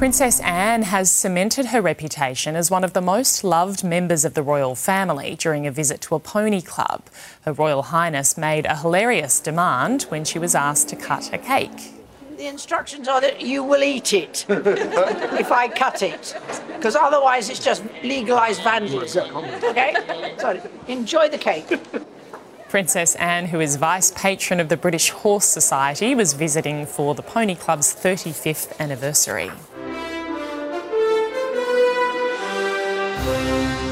Princess Anne has cemented her reputation as one of the most loved members of the royal family during a visit to a pony club. Her Royal Highness made a hilarious demand when she was asked to cut a cake. The instructions are that you will eat it if I cut it, because otherwise it's just legalised vandalism. Okay? So enjoy the cake. Princess Anne, who is vice patron of the British Horse Society, was visiting for the Pony Club's 35th anniversary. Música